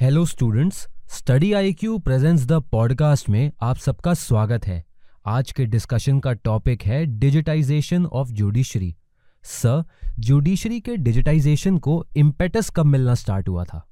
Hello students study I Q presents the podcast में आप सबका स्वागत है। आज के डिस्कशन का टॉपिक है digitization of judiciary sir judiciary के डिजिटाइजेशन को इम्पेटस कब मिलना स्टार्ट हुआ था?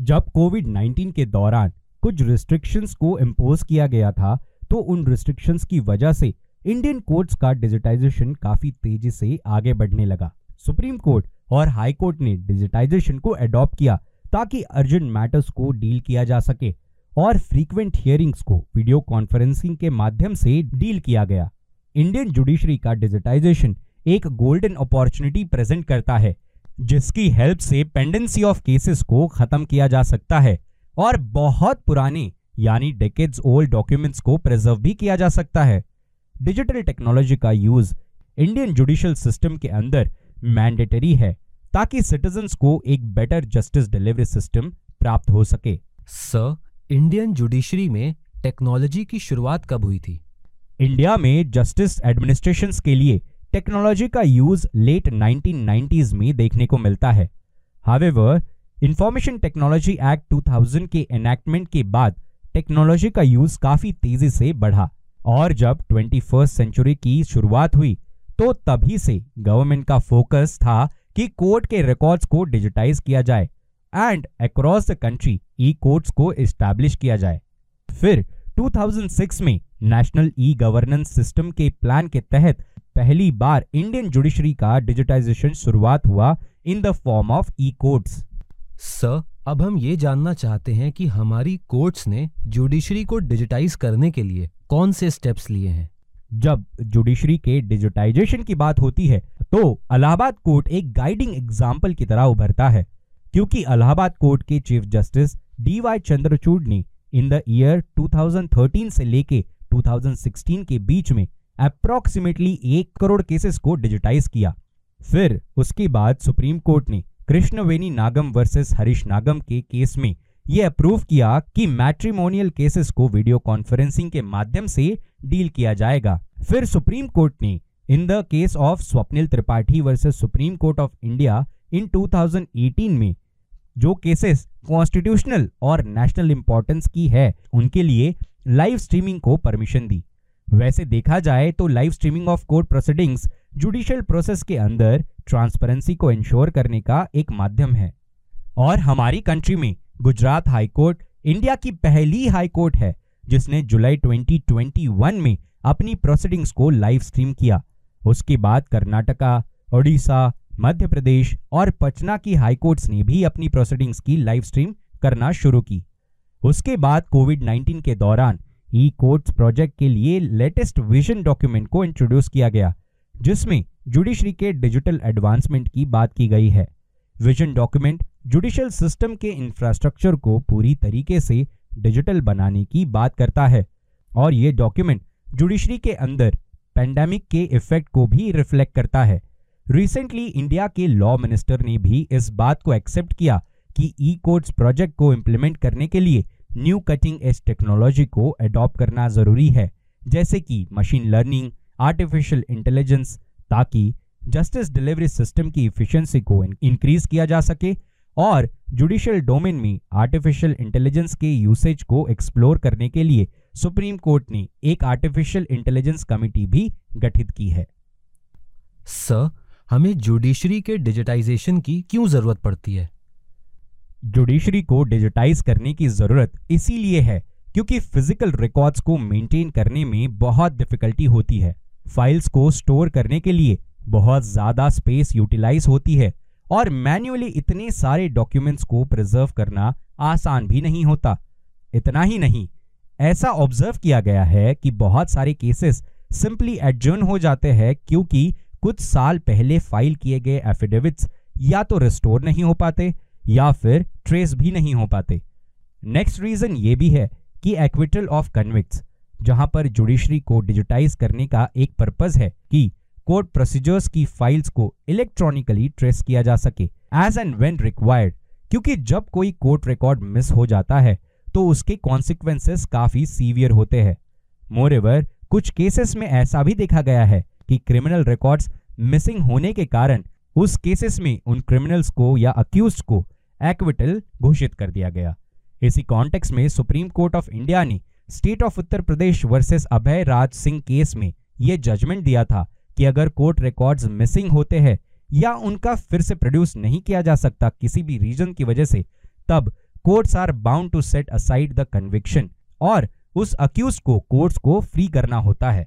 जब कोविड 19 के दौरान कुछ रिस्ट्रिक्शंस को इम्पोज किया गया था तो उन रिस्ट्रिक्शंस की वजह से इंडियन कोर्ट्स का डिजिटाइजेशन काफ़ी तेज़ी से आगे बढ़ने लगा। सुप्रीम कोर्ट और हाई कोर्ट ने डिजिटाइजेशन को एडॉप्ट किया ताकि अर्जेंट मैटर्स को डील किया जा सके और फ्रीक्वेंट हियरिंग्स को वीडियो कॉन्फ्रेंसिंग के माध्यम से डील किया गया। इंडियन जुडिशरी का डिजिटाइजेशन एक गोल्डन अपॉर्चुनिटी प्रेजेंट करता है, जिसकी हेल्प से पेंडेंसी ऑफ़ केसेस को खत्म किया जा सकता है और बहुत पुराने, यानी डेकेड्स ओल्ड डॉक्यूमेंट्स को प्रिजर्व भी किया जा सकता है। डिजिटल टेक्नोलॉजी का यूज़ इंडियन जुडिशियल सिस्टम के अंदर मैंडेटरी है। ताकि सिटीजन्स को एक बेटर जस्टिस डिलीवरी सिस्टम प्राप्त हो सके। सर इंडियन जुडिशरी में टेक्नोलॉजी की शुरुआत कब हुई थी? इंडिया में जस्टिस एडमिनिस्ट्रेशन के लिए टेक्नोलॉजी का यूज़ लेट 1990s में देखने को मिलता है। हावेवर इंफॉर्मेशन टेक्नोलॉजी एक्ट 2000 के एनेक्टमेंट के बाद टेक्नोलॉजी का यूज़ काफ़ी तेज़ी से बढ़ा और जब ट्वेंटी सेंचुरी की शुरुआत हुई तो तभी से गवर्नमेंट का फोकस था कि कोर्ट के रिकॉर्ड्स को डिजिटाइज किया जाए and across the country e courts को एस्टैब्लिश किया जाए। फिर 2006 में नेशनल ई गवर्नेंस सिस्टम के प्लान के तहत पहली बार इंडियन जुडिशरी का डिजिटाइजेशन शुरुआत हुआ in the form of e courts sir अब हम ये जानना चाहते हैं कि हमारी कोर्ट्स ने जुडिशरी को डिजिटाइज करने के लिए कौन से स्टेप्स लिए हैं। जब जुडिशरी के डिजिटाइजेशन की बात होती है तो अलाहाबाद कोर्ट एक गाइडिंग एग्ज़ाम्पल की तरह उभरता है, क्योंकि अलाहाबाद कोर्ट के chief justice D Y Chandrachud ने इन द ईयर 2013 से लेके 2016 के बीच में अप्रोक्सीमेटली एक करोड़ केसेस को डिजिटाइज किया। फिर उसके बाद सुप्रीम कोर्ट ने कृष्णवेणी नागम वर्सेस हरीश नागम के केस में यह अप्रूव किया कि मैट्रिमोनियल केसेस को वीडियो कॉन्फ्रेंसिंग के माध्यम से डील किया जाएगा। फिर सुप्रीम कोर्ट ने, in the case of Swapnil Tripathi versus supreme court of India in 2018 में, जो केसेस कॉन्स्टिट्यूशनल और नेशनल इंपॉर्टेंस की है, उनके लिए लाइव स्ट्रीमिंग को परमिशन दी। वैसे देखा जाए तो live streaming of court proceedings judicial process के अंदर ट्रांसपेरेंसी को इंश्योर करने का एक माध्यम है। और हमारी कंट्री में गुजरात हाई कोर्ट इंडिया की पहली हाई कोर्ट है। जिसने जुलाई 2021 में अपनी प्रोसीडिंग्स को लाइव स्ट्रीम किया। उसके बाद कर्नाटका, ओडिशा, मध्य प्रदेश और पटना की हाई कोर्ट्स ने भी अपनी प्रोसीडिंग्स की लाइव स्ट्रीम करना शुरू की। उसके बाद कोविड 19 के दौरान ई कोर्ट्स प्रोजेक्ट के लिए लेटेस्ट विजन डॉक्यूमेंट को इंट्रोड्यूस किया गया, जिसमें जुडिशरी के डिजिटल एडवांसमेंट की बात की गई है। विजन डॉक्यूमेंट जुडिशियल सिस्टम के इंफ्रास्ट्रक्चर को पूरी तरीके से डिजिटल बनाने की बात करता है और ये डॉक्यूमेंट जुडिशरी के अंदर पेंडेमिक के इफ़ेक्ट को भी रिफ्लेक्ट करता है। रिसेंटली इंडिया के लॉ मिनिस्टर ने भी इस बात को एक्सेप्ट किया कि ई कोर्ट्स प्रोजेक्ट को इम्प्लीमेंट करने के लिए न्यू कटिंग एज टेक्नोलॉजी को अडॉप्ट करना ज़रूरी है, जैसे कि मशीन लर्निंग आर्टिफिशियल इंटेलिजेंस ताकि जस्टिस डिलीवरी सिस्टम की इफिशियंसी को इंक्रीज किया जा सके और जुडिशियल डोमेन में आर्टिफिशियल इंटेलिजेंस के यूसेज को एक्सप्लोर करने के लिए सुप्रीम कोर्ट ने एक आर्टिफिशियल इंटेलिजेंस कमिटी भी गठित की है। सर हमें जुडिशरी के डिजिटाइजेशन की क्यों ज़रूरत पड़ती है? जुडिशरी को डिजिटाइज करने की ज़रूरत इसीलिए है क्योंकि फ़िज़िकल रिकॉर्ड्स को मेंटेन करने में बहुत डिफिकल्टी होती है। फाइल्स को स्टोर करने के लिए बहुत ज़्यादा स्पेस यूटिलाइज होती है। और मैन्युअली इतने सारे डॉक्यूमेंट्स को प्रिजर्व करना आसान भी नहीं होता। इतना ही नहीं, ऐसा ऑब्ज़र्व किया गया है कि बहुत सारे केसेस सिंपली एडजर्न हो जाते हैं क्योंकि कुछ साल पहले फ़ाइल किए गए एफिडेविट्स या तो रिस्टोर नहीं हो पाते या फिर ट्रेस भी नहीं हो पाते। नेक्स्ट रीजन ये भी है कि एक्विटल ऑफ़ कन्विक्ट्स जहाँ पर जुडिशरी को डिजिटाइज करने का एक पर्पज है कि कोर्ट प्रोसीजर्स की फाइल्स को इलेक्ट्रॉनिकली ट्रेस किया जा सके एज एंड वेन रिक्वायर्ड क्योंकि जब कोई कोर्ट रिकॉर्ड मिस हो जाता है तो उसके कॉन्सिक्वेंसेस काफ़ी सीवियर होते हैं। मोर कुछ केसेस में ऐसा भी देखा गया है कि क्रिमिनल रिकॉर्ड्स मिसिंग होने के कारण उस केसेस में उन क्रिमिनल्स को या अक्यूज को एक्विटल घोषित कर दिया गया। इसी कॉन्टेक्स्ट में सुप्रीम कोर्ट ऑफ़ इंडिया ने state of Uttar Pradesh versus Abhay Raj Singh case में यह जजमेंट दिया था कि अगर कोर्ट रिकॉर्ड्स मिसिंग होते हैं या उनका फिर से प्रोड्यूस नहीं किया जा सकता किसी भी रीजन की वजह से, तब courts are bound to set aside the conviction और उस अक्यूज को कोर्ट्स को फ्री करना होता है।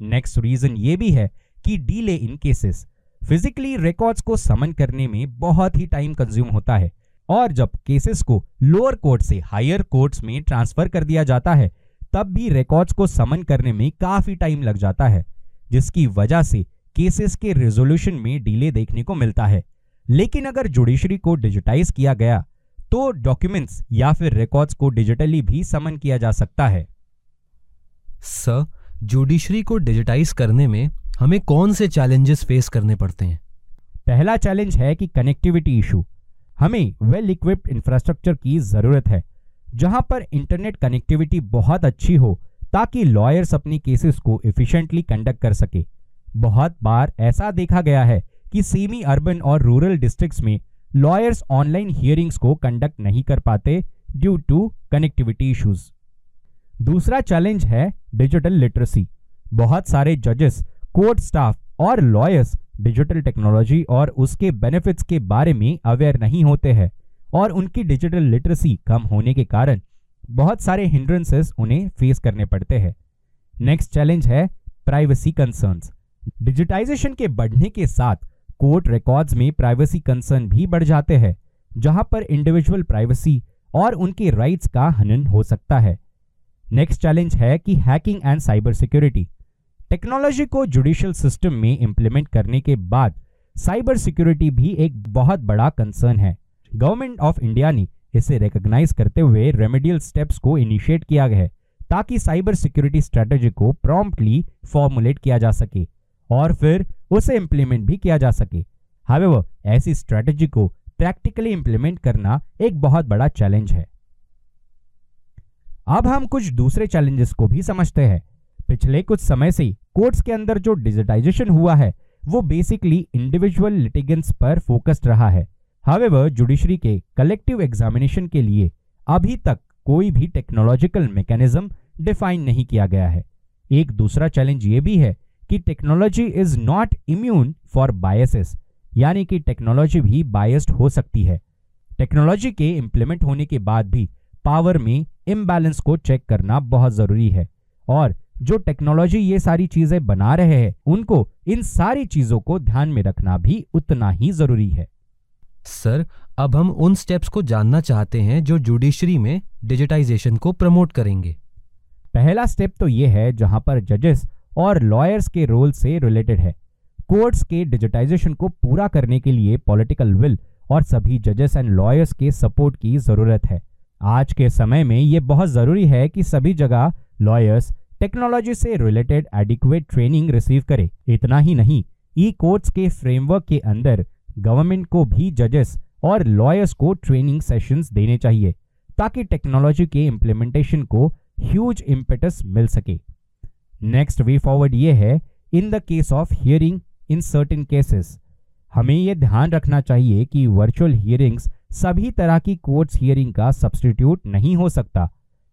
नेक्स्ट रीजन ये भी है कि delay in cases physically records को समन करने में बहुत ही टाइम कंज्यूम होता है और जब केसेस को लोअर कोर्ट से हायर कोर्ट्स में ट्रांसफ़र कर दिया जाता है, तब भी रिकॉर्ड्स को समन करने में काफ़ी टाइम लग जाता है। जिसकी वजह से केसेस के रेजोल्यूशन में डिले देखने को मिलता है। लेकिन अगर जुडिशरी को डिजिटाइज किया गया तो डॉक्यूमेंट्स या फिर रिकॉर्ड्स को डिजिटली भी समन किया जा सकता है। सर जुडिशरी को डिजिटाइज करने में हमें कौन से चैलेंजेस फेस करने पड़ते हैं? पहला चैलेंज है कि कनेक्टिविटी इशू हमें वेल इक्विप्ड इंफ्रास्ट्रक्चर की ज़रूरत है जहाँ पर इंटरनेट कनेक्टिविटी बहुत अच्छी हो ताकि लॉयर्स अपनी केसेस को इफिशिएंटली कंडक्ट कर सके। बहुत बार ऐसा देखा गया है कि सेमी अर्बन और रूरल डिस्ट्रिक्ट्स में लॉयर्स ऑनलाइन हियरिंग्स को कंडक्ट नहीं कर पाते ड्यू टू कनेक्टिविटी इश्यूज़ दूसरा चैलेंज है डिजिटल लिटरेसी बहुत सारे जजेस कोर्ट स्टाफ और लॉयर्स डिजिटल टेक्नोलॉजी और उसके बेनिफिट्स के बारे में अवेयर नहीं होते हैं और उनकी डिजिटल लिटरेसी कम होने के कारण बहुत सारे हिंड्रेंसेस उन्हें फेस करने पड़ते हैं। नेक्स्ट चैलेंज है प्राइवेसी कंसर्न्स डिजिटाइजेशन के बढ़ने के साथ कोर्ट रिकॉर्ड्स में प्राइवेसी कंसर्न भी बढ़ जाते हैं, जहाँ पर इंडिविजुअल प्राइवेसी और उनके राइट्स का हनन हो सकता है। नेक्स्ट चैलेंज है कि hacking and cyber security technology को जुडिशियल सिस्टम में इंप्लीमेंट करने के बाद साइबर सिक्योरिटी भी एक बहुत बड़ा कंसर्न है। गवर्नमेंट ऑफ़ इंडिया ने इसे रिकॉग्नाइज करते हुए रेमेडियल स्टेप्स को इनिशिएट किया गया है, ताकि साइबर सिक्योरिटी स्ट्रेटेजी को प्रॉम्प्टली फॉर्मुलेट किया जा सके और फिर उसे इंप्लीमेंट भी किया जा सके। हावेवर ऐसी स्ट्रेटेजी को प्रैक्टिकली इंप्लीमेंट करना एक बहुत बड़ा चैलेंज है। अब हम कुछ दूसरे चैलेंजेस को भी समझते हैं। पिछले कुछ समय से कोर्ट्स के अंदर जो डिजिटाइजेशन हुआ है, वो बेसिकली इंडिविजुअल लिटिगेंट्स पर फोकस्ड रहा है। हावेवर जुडिशरी के कलेक्टिव एग्जामिनेशन के लिए अभी तक कोई भी टेक्नोलॉजिकल मैकेनिज्म डिफाइन नहीं किया गया है। एक दूसरा चैलेंज ये भी है कि technology is not immune for biases यानी कि टेक्नोलॉजी भी बायस्ड हो सकती है। टेक्नोलॉजी के इंप्लीमेंट होने के बाद भी पावर में इम्बैलेंस को चेक करना बहुत ज़रूरी है। और जो टेक्नोलॉजी ये सारी चीज़ें बना रहे हैं, उनको इन सारी चीज़ों को ध्यान में रखना भी उतना ही ज़रूरी है। सर, अब हम उन स्टेप्स को जानना चाहते हैं जो जुडिशरी में डिजिटाइजेशन को प्रमोट करेंगे। पहला स्टेप तो ये है जहाँ पर जजेस और लॉयर्स के रोल से रिलेटेड है। कोर्ट्स के डिजिटाइजेशन को पूरा करने के लिए पॉलिटिकल विल और सभी जजेस एंड लॉयर्स के सपोर्ट की ज़रूरत है। आज के समय में ये बहुत ज़रूरी है कि सभी जगह लॉयर्स टेक्नोलॉजी से रिलेटेड एडिक्वेट ट्रेनिंग रिसीव करे। इतना ही नहीं ई कोर्ट्स के फ्रेमवर्क के अंदर गवर्नमेंट को भी जजेस और लॉयर्स को ट्रेनिंग सेशंस देने चाहिए, ताकि टेक्नोलॉजी के इम्प्लीमेंटेशन को ह्यूज इम्पेटस मिल सके। नेक्स्ट वे फॉरवर्ड ये है in the case of hearing in certain cases हमें यह ध्यान रखना चाहिए कि वर्चुअल हियरिंग्स सभी तरह की कोर्ट्स हियरिंग का सब्सटीट्यूट नहीं हो सकता।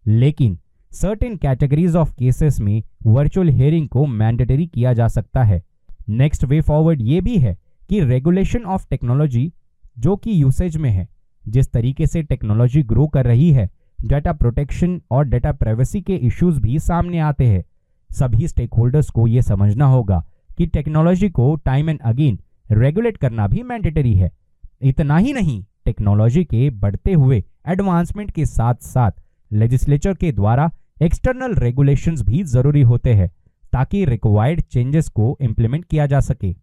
लेकिन सर्टेन कैटेगरीज ऑफ़ केसेस में वर्चुअल हियरिंग को मैंडेटरी किया जा सकता है। नेक्स्ट वे फॉरवर्ड ये भी है कि रेगुलेशन ऑफ़ टेक्नोलॉजी जो कि यूसेज में है, जिस तरीके से टेक्नोलॉजी ग्रो कर रही है डाटा प्रोटेक्शन और डाटा प्राइवेसी के इश्यूज़ भी सामने आते हैं। सभी स्टेक होल्डर्स को यह समझना होगा कि टेक्नोलॉजी को टाइम एंड अगेन रेगुलेट करना भी मैंडेटरी है। इतना ही नहीं टेक्नोलॉजी के बढ़ते हुए एडवांसमेंट के साथ साथ लेजिस्लेचर के द्वारा एक्सटर्नल रेगुलेशंस भी ज़रूरी होते हैं, ताकि रिक्वायर्ड चेंजेस को इंप्लीमेंट किया जा सके।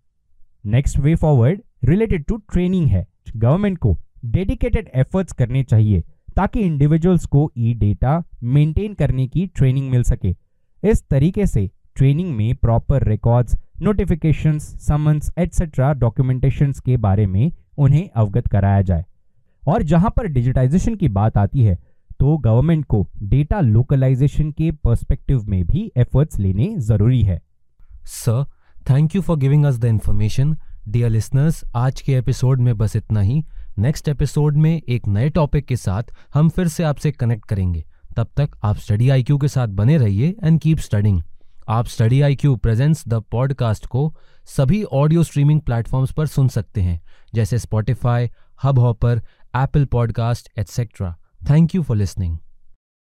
Next way forward related to training है। गवर्नमेंट को डेडिकेटेड एफर्ट्स करने चाहिए, ताकि इंडिविजुअल्स को ई डेटा मेंटेन करने की ट्रेनिंग मिल सके। इस तरीके से ट्रेनिंग में proper records notifications summons etcetera documentations के बारे में उन्हें अवगत कराया जाए। और जहाँ पर डिजिटाइजेशन की बात आती है तो गवर्नमेंट को डेटा लोकलाइजेशन के पर्सपेक्टिव में भी एफर्ट्स लेने ज़रूरी है। Sir thank you for giving us the information dear listeners आज के एपिसोड में बस इतना ही। नेक्स्ट एपिसोड में एक नए टॉपिक के साथ हम फिर से आपसे कनेक्ट करेंगे। तब तक आप स्टडी आईक्यू के साथ बने रहिए एंड कीप स्टडिंग आप study I Q presents the podcast को सभी ऑडियो स्ट्रीमिंग प्लेटफॉर्म्स पर सुन सकते हैं, जैसे Spotify Hubhopper Apple podcast etcetera thank you for listening